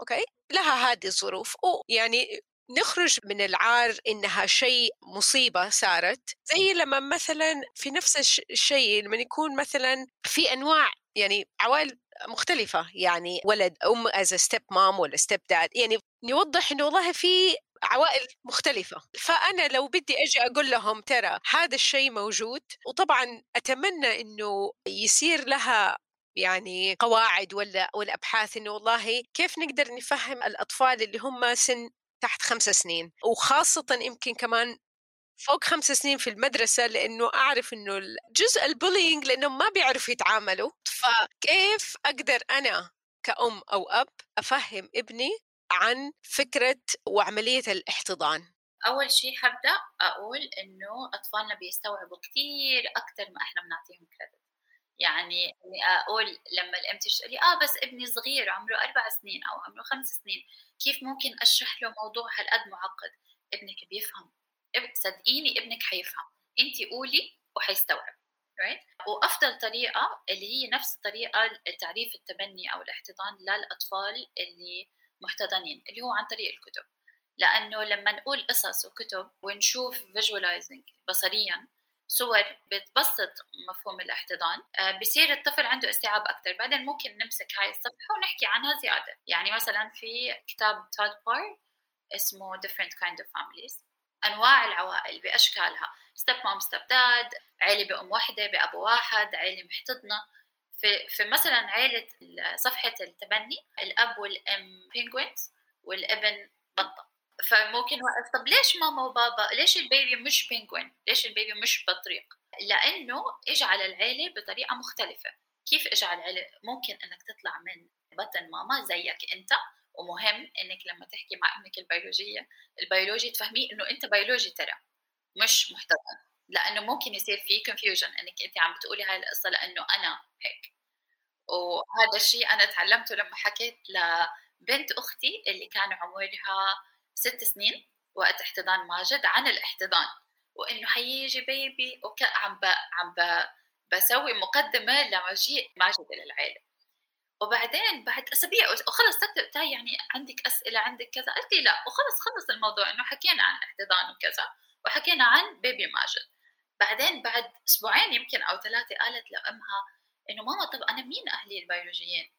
okay؟ لها هذه الظروف. ويعني نخرج من العار إنها شيء مصيبة صارت. زي لما مثلا في نفس الشيء لما يكون مثلا في أنواع يعني عوائل مختلفة يعني ولد أم as step mom ولا step dad يعني نوضح إنه والله في عوائل مختلفة. فأنا لو بدي أجي أقول لهم ترى هذا الشيء موجود وطبعا أتمنى إنه يصير لها يعني قواعد ولا ابحاث إنه والله كيف نقدر نفهم الأطفال اللي هم سن تحت خمس سنين وخاصة يمكن كمان فوق خمس سنين في المدرسة لأنه أعرف إنه جزء ال bullying لأنهم ما بيعرفوا يتعاملوا. فكيف أقدر أنا كأم أو أب أفهم ابني عن فكرة وعملية الاحتضان؟ أول شيء حبدأ أقول إنه أطفالنا بيستوعبوا كثير أكثر ما إحنا بنعطيهم credit يعني أقول لما الأم تشتري لي آه بس ابني صغير عمره أربع سنين أو عمره خمس سنين كيف ممكن أشرح له موضوع هالقد معقد؟ ابنك بيفهم صدقيني ابنك حيفهم انت قولي وحيستوعب right? وأفضل طريقة اللي هي نفس الطريقة تعريف التبني أو الاحتضان للأطفال اللي محتضنين اللي هو عن طريق الكتب. لأنه لما نقول قصص وكتب ونشوف visualizing بصريا صور بتبسط مفهوم الاحتضان. آه، بصير الطفل عنده استيعاب أكثر. بعدين ممكن نمسك هاي الصفحة ونحكي عنها زيادة. يعني مثلا في كتاب Todd Parr اسمه different kind of families. أنواع العوائل بأشكالها. step mom step dad عيلة بأم واحدة بأبو واحد عيلة محتضنة. في, في مثلا عيلة صفحة التبني الأب والأم penguins والابن بطة. فممكن وقف طب ليش ماما وبابا ليش ال baby مش penguin ليش ال baby مش بطريق؟ لأنه اجى على العيلة بطريقة مختلفة. كيف اجى على العيلة؟ ممكن إنك تطلع من بطن ماما زيك أنت ومهم إنك لما تحكي مع ابنك البيولوجي البيولوجي تفهميه إنه أنت بيولوجي ترى مش محتضن لأنه ممكن يصير في confusion إنك أنت عم بتقولي هاي القصة لأنه أنا هيك وهذا الشيء أنا تعلمته لما حكيت لبنت أختي اللي كان عمرها ست سنين وقت احتضان ماجد عن الاحتضان وإنه حيجي baby وكان عم. بسوي مقدمة لمجيء ماجد للعائله وبعدين بعد أسابيع وخلص سكتت يعني عندك أسئلة عندك كذا. قلت لي لا وخلص خلص الموضوع إنه حكينا عن الاحتضان وكذا وحكينا عن baby ماجد. بعدين بعد أسبوعين يمكن أو ثلاثة قالت لأمها إنه ماما طب أنا مين أهلي البيولوجيين؟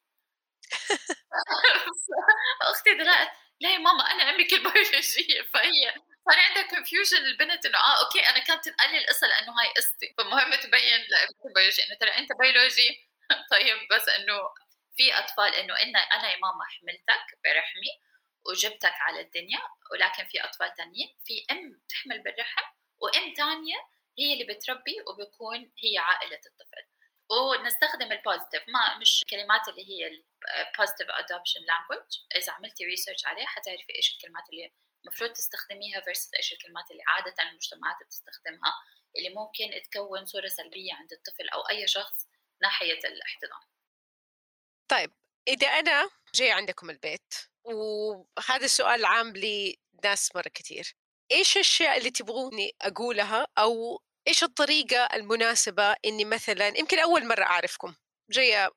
أختي دلقت لا يا ماما أنا أمك البيولوجيه فهي صار عندها confusion البنت إنه آه okay أنا كانت تنقلي القصة لأنه هاي قصتي. فمهم تبين لابنك البيولوجي إنه ترى أنت بيولوجي. طيب بس إنه في أطفال إنه إن أنا يا ماما حملتك برحمي وجبتك على الدنيا ولكن في أطفال ثانيين في أم تحمل بالرحم وأم ثانية هي اللي بتربي وبكون هي عائلة الطفل. ونستخدم ال positive ما مش كلمات اللي هي ال positive adoption language إذا عملتي research عليه حتعرفي إيش الكلمات اللي المفروض تستخدميها versus إيش الكلمات اللي عادة المجتمعات بتستخدمها اللي ممكن تكون صورة سلبية عند الطفل أو أي شخص ناحية الاحتضان. طيب إذا أنا جاي عندكم البيت وهذا السؤال عام لناس مرة كثير إيش الأشياء اللي تبغوني أقولها؟ أو إيش الطريقة المناسبة إني مثلا يمكن أول مرة أعرفكم جاية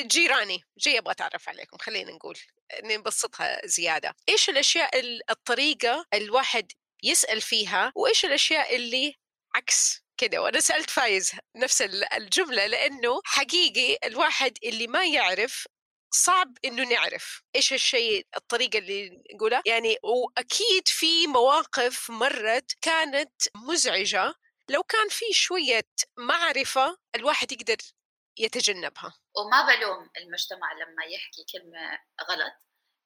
جيراني جاي أبغى أتعرف عليكم خلينا نقول نبسطها زيادة. إيش الأشياء الطريقة الواحد يسأل فيها وإيش الأشياء اللي عكس كده وأنا سألت فايز نفس الجملة لأنه حقيقي الواحد اللي ما يعرف صعب إنه نعرف إيش الشيء الطريقة اللي نقولها. يعني وأكيد في مواقف مرت كانت مزعجة لو كان في شوية معرفة الواحد يقدر يتجنبها. وما بلوم المجتمع لما يحكي كلمة غلط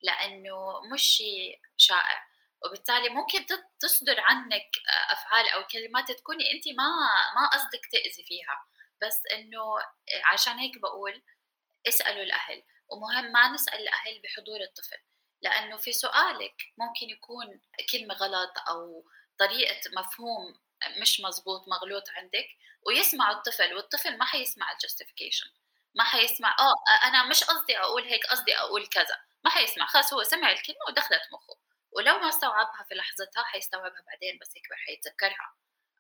لأنه مش شيء شائع. وبالتالي ممكن تصدر عنك أفعال أو كلمات تكوني أنت ما ما قصدك تأذي فيها. بس إنه عشان هيك بقول اسألوا الأهل. ومهم ما نسأل الأهل بحضور الطفل. لأنه في سؤالك ممكن يكون كلمة غلط أو طريقة مفهوم مش مزبوط مغلوط عندك ويسمع الطفل والطفل ما حيسمع الجستيفيكيشن ما حيسمع آه أنا مش قصدي أقول هيك قصدي أقول كذا. ما حيسمع. خلاص هو سمع الكلمة ودخلت مخه. ولو ما استوعبها في لحظتها حيستوعبها بعدين بس يكبر حيتذكرها.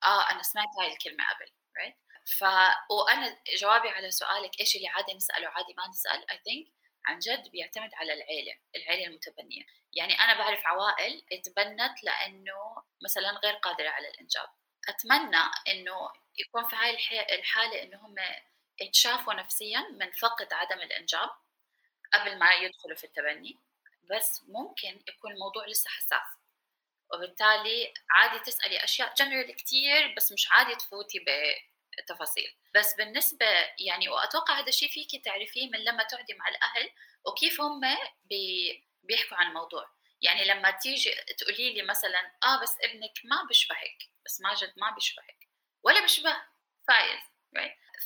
آه أنا سمعت هاي الكلمة قبل right ف وأنا جوابي على سؤالك إيش اللي عادي نسأله؟ عادي ما نسأل اي ثينك عن جد بيعتمد على العيلة العيلة المتبنية. يعني أنا بعرف عوائل اتبنت لأنه مثلا غير قادرة على الإنجاب. أتمنى إنه يكون في هاي الحالة إنه هم يتشافوا نفسيا من فقد عدم الإنجاب قبل ما يدخلوا في التبني. بس ممكن يكون الموضوع لسه حساس. وبالتالي عادي تسألي أشياء جنرال كتير بس مش عادي تفوتي بتفاصيل. بس بالنسبة يعني وأتوقع هذا الشيء فيك تعرفيه من لما تقعدي مع الأهل وكيف هم بي بيحكوا عن الموضوع. يعني لما تيجي تقولي لي مثلا آه بس ابنك ما بيشبهك بس ماجد ما بيشبهك. ولا بيشبه فايز?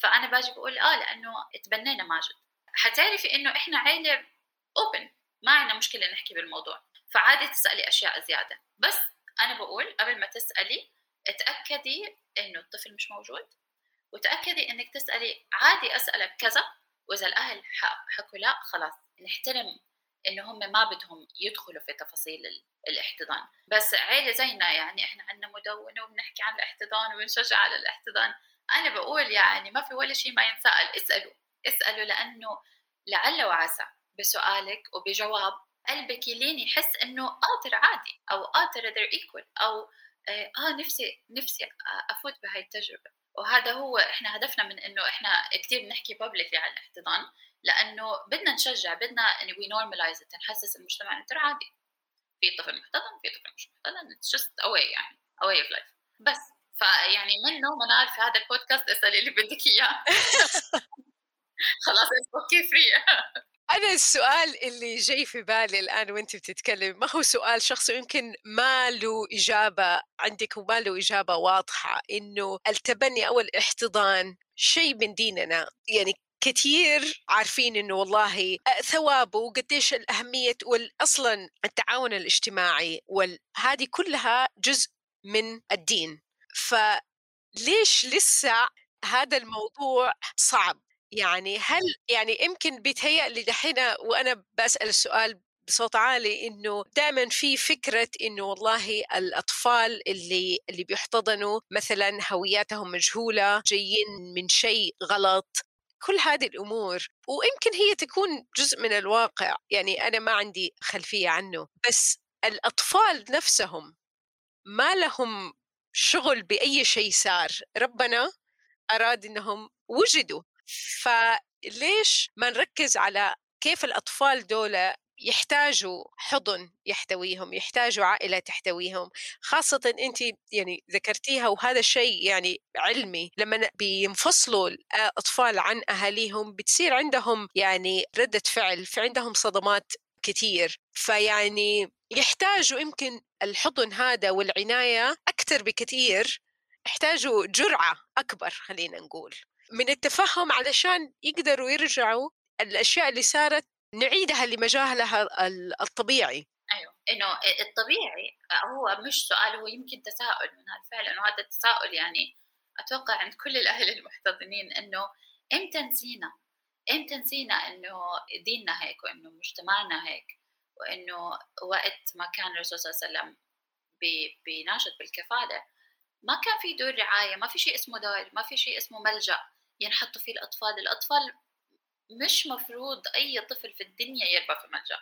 فأنا باجي بقول آه لأنه تبنينا ماجد. حتعرفي إنه إحنا عيلة اوبن ما عندنا مشكلة نحكي بالموضوع. فعادي تسألي أشياء زيادة. بس أنا بقول قبل ما تسألي اتأكدي إنه الطفل مش موجود وتأكدي إنك تسألي عادي أسألك كذا وإذا الأهل حكوا لا خلاص نحترم انه هم ما بدهم يدخلوا في تفاصيل الاحتضان. بس عيلة زينا يعني إحنا عندنا مدونة وبنحكي عن الاحتضان وبنشجع على الاحتضان. أنا بقول يعني ما في ولا شيء ما ينسأل اسألوا. اسألوا لأنه لعل وعسى. بسؤالك وبجواب قلبك يلين يحس إنه ترى عادي أو ترى they're equal أو آه،, آه نفسي نفسي أفوت بهاي التجربة. وهذا هو إحنا هدفنا من إنه إحنا كثير بنحكي بابليكلي عن الاحتضان لأنه بدنا نشجع بدنا we normalize نحسس المجتمع إنه ترى عادي. في طفل محتضن في طفل مش محتضن it's just a way يعني a way of life بس فيعني منه منال في هذا البودكاست اسالي اللي بدك إياه. خلاص okay free أنا السؤال اللي جاي في بالي الآن وأنت بتتكلم ما هو سؤال شخصي يمكن ما له إجابة عندك وما له إجابة واضحة إنه التبني أو الاحتضان شيء من ديننا؟ يعني كثير عارفين إنه والله ثوابه وقديش الأهمية واصلا التعاون الاجتماعي وهذه كلها جزء من الدين. فليش لسه هذا الموضوع صعب؟ يعني هل يعني يمكن بيتهيأ لي دحين وأنا بسال السؤال بصوت عالي إنه دائما في فكرة إنه والله الأطفال اللي اللي بيحتضنوا مثلا هوياتهم مجهولة جايين من شيء غلط كل هذه الأمور. ويمكن هي تكون جزء من الواقع يعني أنا ما عندي خلفية عنه. بس الأطفال نفسهم ما لهم شغل بأي شيء صار. ربنا أراد إنهم وجدوا فليش ما نركز على كيف الأطفال دول يحتاجوا حضن يحتويهم يحتاجوا عائلة تحتويهم؟ خاصة أنت يعني ذكرتيها وهذا الشيء يعني علمي لما بينفصلوا الأطفال عن أهاليهم بتصير عندهم يعني ردة فعل في عندهم صدمات كثير فيعني يحتاجوا يمكن الحضن هذا والعناية أكثر بكثير يحتاجوا جرعة أكبر خلينا نقول. من التفهم علشان يقدروا يرجعوا الأشياء اللي صارت نعيدها لمجالها الطبيعي. أيوه. إنه الطبيعي هو مش سؤال هو يمكن تساؤل من هذا فعلا وهذا التساؤل يعني أتوقع عند كل الأهل المحتضنين إنه إمتى نسينا؟ إمتى نسينا إنه ديننا هيك وإنه مجتمعنا هيك؟ وإنه وقت ما كان الرسول صلى الله عليه وسلم بيناشد بالكفالة ما كان في دور رعاية ما في شيء اسمه دار ما في شيء اسمه ملجأ. ينحطوا فيه الأطفال الأطفال مش مفروض أي طفل في الدنيا يربى في ملجأ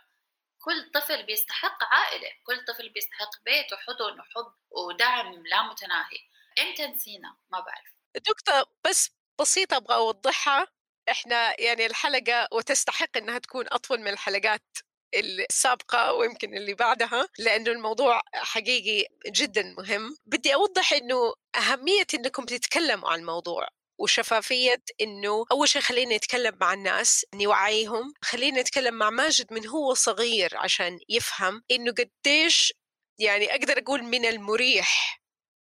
كل طفل بيستحق عائلة كل طفل بيستحق بيت وحضن وحب ودعم لا متناهي. إمتى نسينا ما بعرف. دكتور بس بسيطة أبغى أوضحها. إحنا يعني الحلقة وتستحق إنها تكون أطول من الحلقات السابقة ويمكن اللي بعدها لأنه الموضوع حقيقي جدا مهم. بدي أوضح أنه أهمية أنكم تتكلموا عن الموضوع. وشفافية إنه أول شيء خلينا نتكلم مع الناس نوعيهم خلينا نتكلم مع ماجد من هو صغير عشان يفهم إنه قديش يعني أقدر أقول من المريح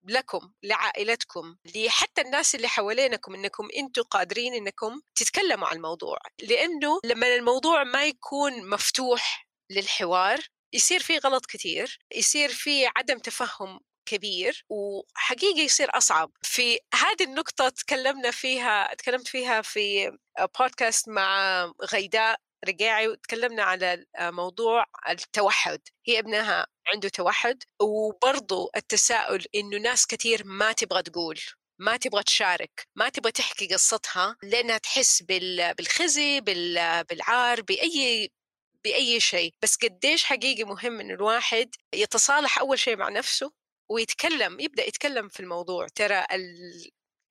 لكم لعائلتكم لحتى الناس اللي حوالينكم إنكم أنتم قادرين إنكم تتكلموا عن الموضوع. لأنه لما الموضوع ما يكون مفتوح للحوار يصير في غلط كثير يصير في عدم تفهم كبير وحقيقي يصير أصعب. في هذه النقطة تكلمنا فيها تكلمت فيها في بودكاست مع غيداء رقاعي وتكلمنا على موضوع التوحد. هي ابنها عنده توحد وبرضو التساؤل إنه ناس كثير ما تبغى تقول ما تبغى تشارك ما تبغى تحكي قصتها لأنها تحس بالخزي بالعار بأي بأي شيء. بس قديش حقيقي مهم إن الواحد يتصالح أول شيء مع نفسه ويتكلم يبدأ يتكلم في الموضوع. ترى ال...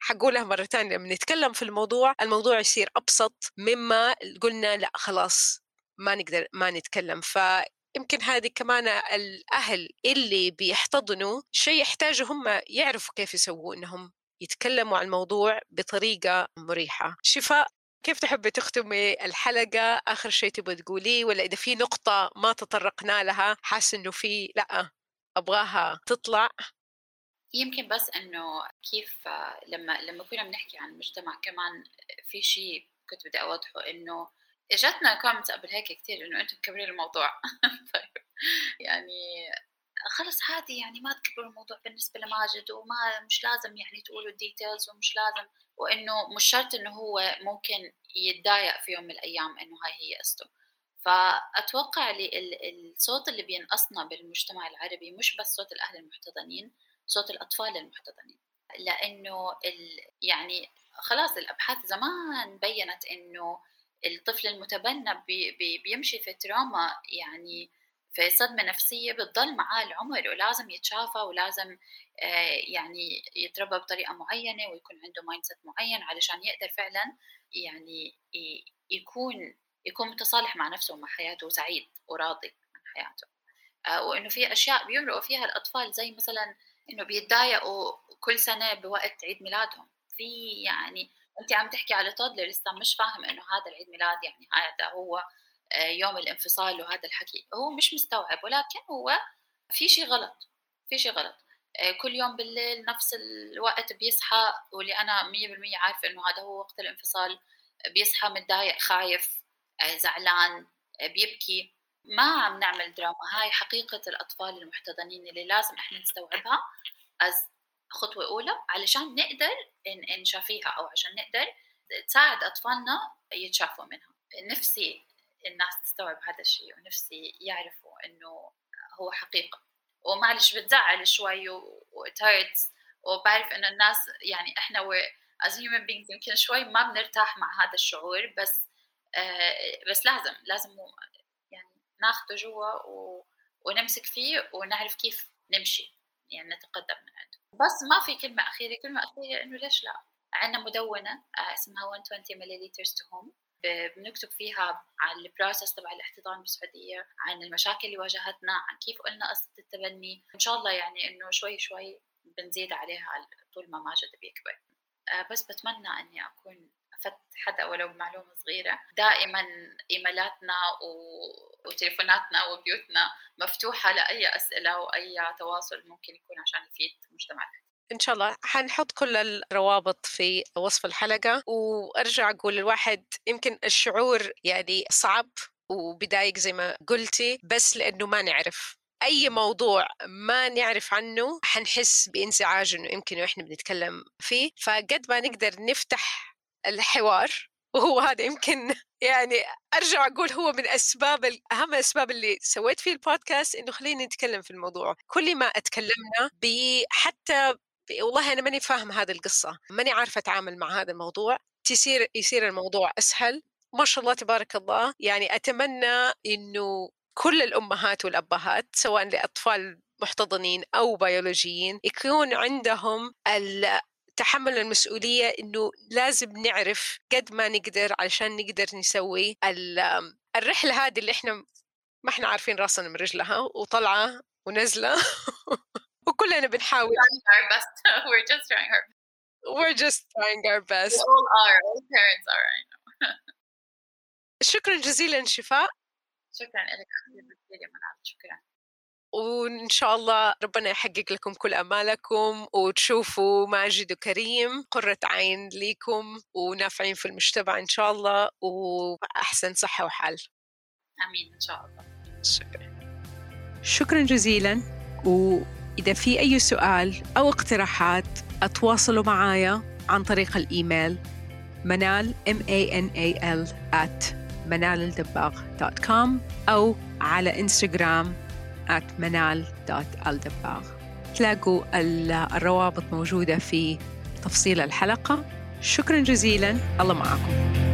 حقولها مرة ثانية لما نتكلم في الموضوع الموضوع يصير أبسط مما قلنا لا خلاص ما نقدر ما نتكلم. فيمكن هذه كمان الأهل اللي بيحتضنوا شيء يحتاجوا هم يعرفوا كيف يسووا إنهم يتكلموا عن الموضوع بطريقة مريحة. شفاء كيف تحبي تختمي الحلقة؟ آخر شيء تبغى تقوليه؟ ولا إذا في نقطة ما تطرقنا لها حاسة إنه في لأ. أبغاها تطلع؟ يمكن بس إنه كيف لما لما كنا بنحكي عن المجتمع كمان في شيء كنت بدي أوضحه إنه إجتنا comments قبل هيك كثير إنه أنتم مكبرين الموضوع. طيب يعني خلص عادي يعني ما تكبروا الموضوع بالنسبة لماجد وما مش لازم يعني تقولوا ال details ومش لازم وإنه مش شرط إنه هو ممكن يتضايق في يوم من الأيام إنه هاي هي قصته. فأتوقع الصوت اللي بينقصنا بالمجتمع العربي مش بس صوت الأهل المحتضنين صوت الأطفال المحتضنين. لأنه يعني خلاص الأبحاث زمان بينت إنه الطفل المتبنى بي بي بيمشي في trauma يعني فصدمة نفسية بتضل معاه العمر ولازم يتشافى ولازم آه، يعني يتربى بطريقة معينة ويكون عنده mindset معين علشان يقدر فعلا يعني يكون يكون متصالح مع نفسه ومع حياته وسعيد وراضي عن حياته. آه، وإنه في أشياء بيمرقوا فيها الأطفال زي مثلا إنه بيتضايقوا كل سنة بوقت عيد ميلادهم. في يعني أنت عم تحكي على تودلر لسه مش فاهم إنه هذا العيد ميلاد يعني هذا هو آه، يوم الانفصال وهذا الحكي. هو مش مستوعب ولكن هو في شيء غلط في شيء غلط. آه، كل يوم بالليل نفس الوقت بيصحى واللي أنا 100% عارفة إنه هذا هو وقت الانفصال بيصحى متضايق خايف زعلان بيبكي. ما عم نعمل دراما. هاي حقيقة الأطفال المحتضنين اللي لازم إحنا نستوعبها از خطوة أولى علشان نقدر نشافيها أو عشان نقدر تساعد أطفالنا يتشافوا منها. نفسي الناس تستوعب هذا الشيء ونفسي يعرفوا إنه هو حقيقة. ومعلش بتزعل شوي وتهرتس وبعرف إنه الناس يعني إحنا as human beings يمكن شوي ما بنرتاح مع هذا الشعور بس آه بس لازم لازم يعني ناخده جوا ونمسك فيه ونعرف كيف نمشي يعني نتقدم من عنده. بس ما في كلمة أخيرة كلمة أخيرة إنه ليش لا؟ عندنا مدونة آه، اسمها 120 ملليلتر to home بنكتب فيها عن ال process تبع الاحتضان بالسعودية عن المشاكل اللي واجهتنا عن كيف قلنا قصة التبني. إن شاء الله يعني إنه شوي شوي بنزيد عليها طول ما ماجد بيكبر. آه، بس بتمنى إني أكون أفدت حدا ولو بمعلومة صغيرة. دائما إيميلاتنا. وتليفوناتنا وبيوتنا مفتوحة لأي أسئلة وأي تواصل ممكن يكون عشان يفيد مجتمعنا. إن شاء الله. حنحط كل الروابط في وصف الحلقة وأرجع أقول الواحد يمكن الشعور يعني صعب وبدايق زي ما قلتي بس لأنه ما نعرف. أي موضوع ما نعرف عنه حنحس بإنزعاج إنه يمكن إحنا بنتكلم فيه. فقد ما نقدر نفتح الحوار وهو هذا يمكن يعني أرجع أقول هو من أسباب أهم الاسباب اللي سويت فيه البودكاست إنه خلينا نتكلم في الموضوع. كل ما أتكلمنا حتى والله أنا ماني فاهم هذه القصة ماني عارفة أتعامل مع هذا الموضوع. تصير يصير الموضوع أسهل. ما شاء الله تبارك الله يعني أتمنى إنه كل الأمهات والأبهات سواء لأطفال محتضنين أو بيولوجيين يكون عندهم تحمل المسؤولية إنه لازم نعرف قد ما نقدر علشان نقدر نسوي الرحلة هذه اللي إحنا ما إحنا عارفين راسنا من رجلها وطلعة ونزلة. وكلنا بنحاول. We're just trying our best. We're just trying our best. We all are. All parents are I know. شكرا جزيلا شفاء. شكرا لك. شكرا. وإن شاء الله ربنا يحقق لكم كل أمالكم وتشوفوا ماجد وكريم قرة عين ليكم ونافعين في المجتمع إن شاء الله وأحسن صحة وحال. آمين إن شاء الله. شكرا. شكرا جزيلا. و إذا في أي سؤال أو اقتراحات أتواصلوا معايا عن طريق الإيميل منال m a n a l at منالالدباغ.com أو على إنستغرام at منال.الدباغ تلاقوا الروابط موجودة في تفصيل الحلقة. شكرا جزيلا. الله معكم.